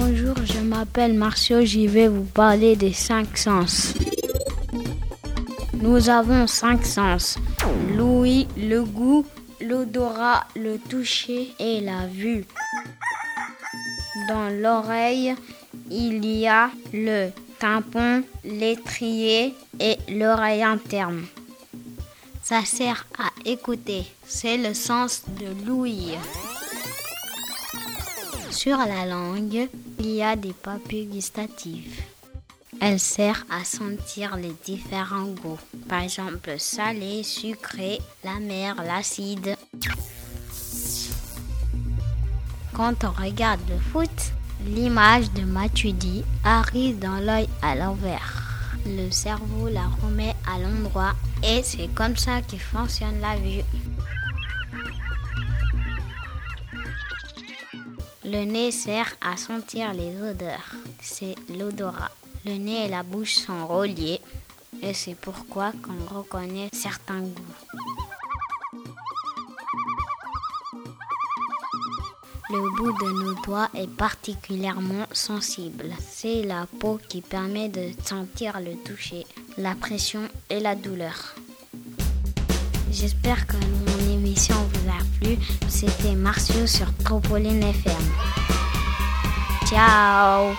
Bonjour, je m'appelle Marcio, j'y vais vous parler des cinq sens. Nous avons cinq sens. L'ouïe, le goût, l'odorat, le toucher et la vue. Dans l'oreille, il y a le tampon, l'étrier et l'oreille interne. Ça sert à écouter. C'est le sens de l'ouïe. Sur la langue, il y a des papilles gustatives. Elle sert à sentir les différents goûts. Par exemple, salé, sucré, la mer, l'acide. Quand on regarde le foot, l'image de Matuidi arrive dans l'œil à l'envers. Le cerveau la remet à l'endroit et c'est comme ça que fonctionne la vue. Le nez sert à sentir les odeurs. C'est l'odorat. Le nez et la bouche sont reliés et c'est pourquoi qu'on reconnaît certains goûts. Le bout de nos doigts est particulièrement sensible. C'est la peau qui permet de sentir le toucher, la pression et la douleur. J'espère que mon émission vous a plu. C'était Marcio sur Tropoline FM. Ciao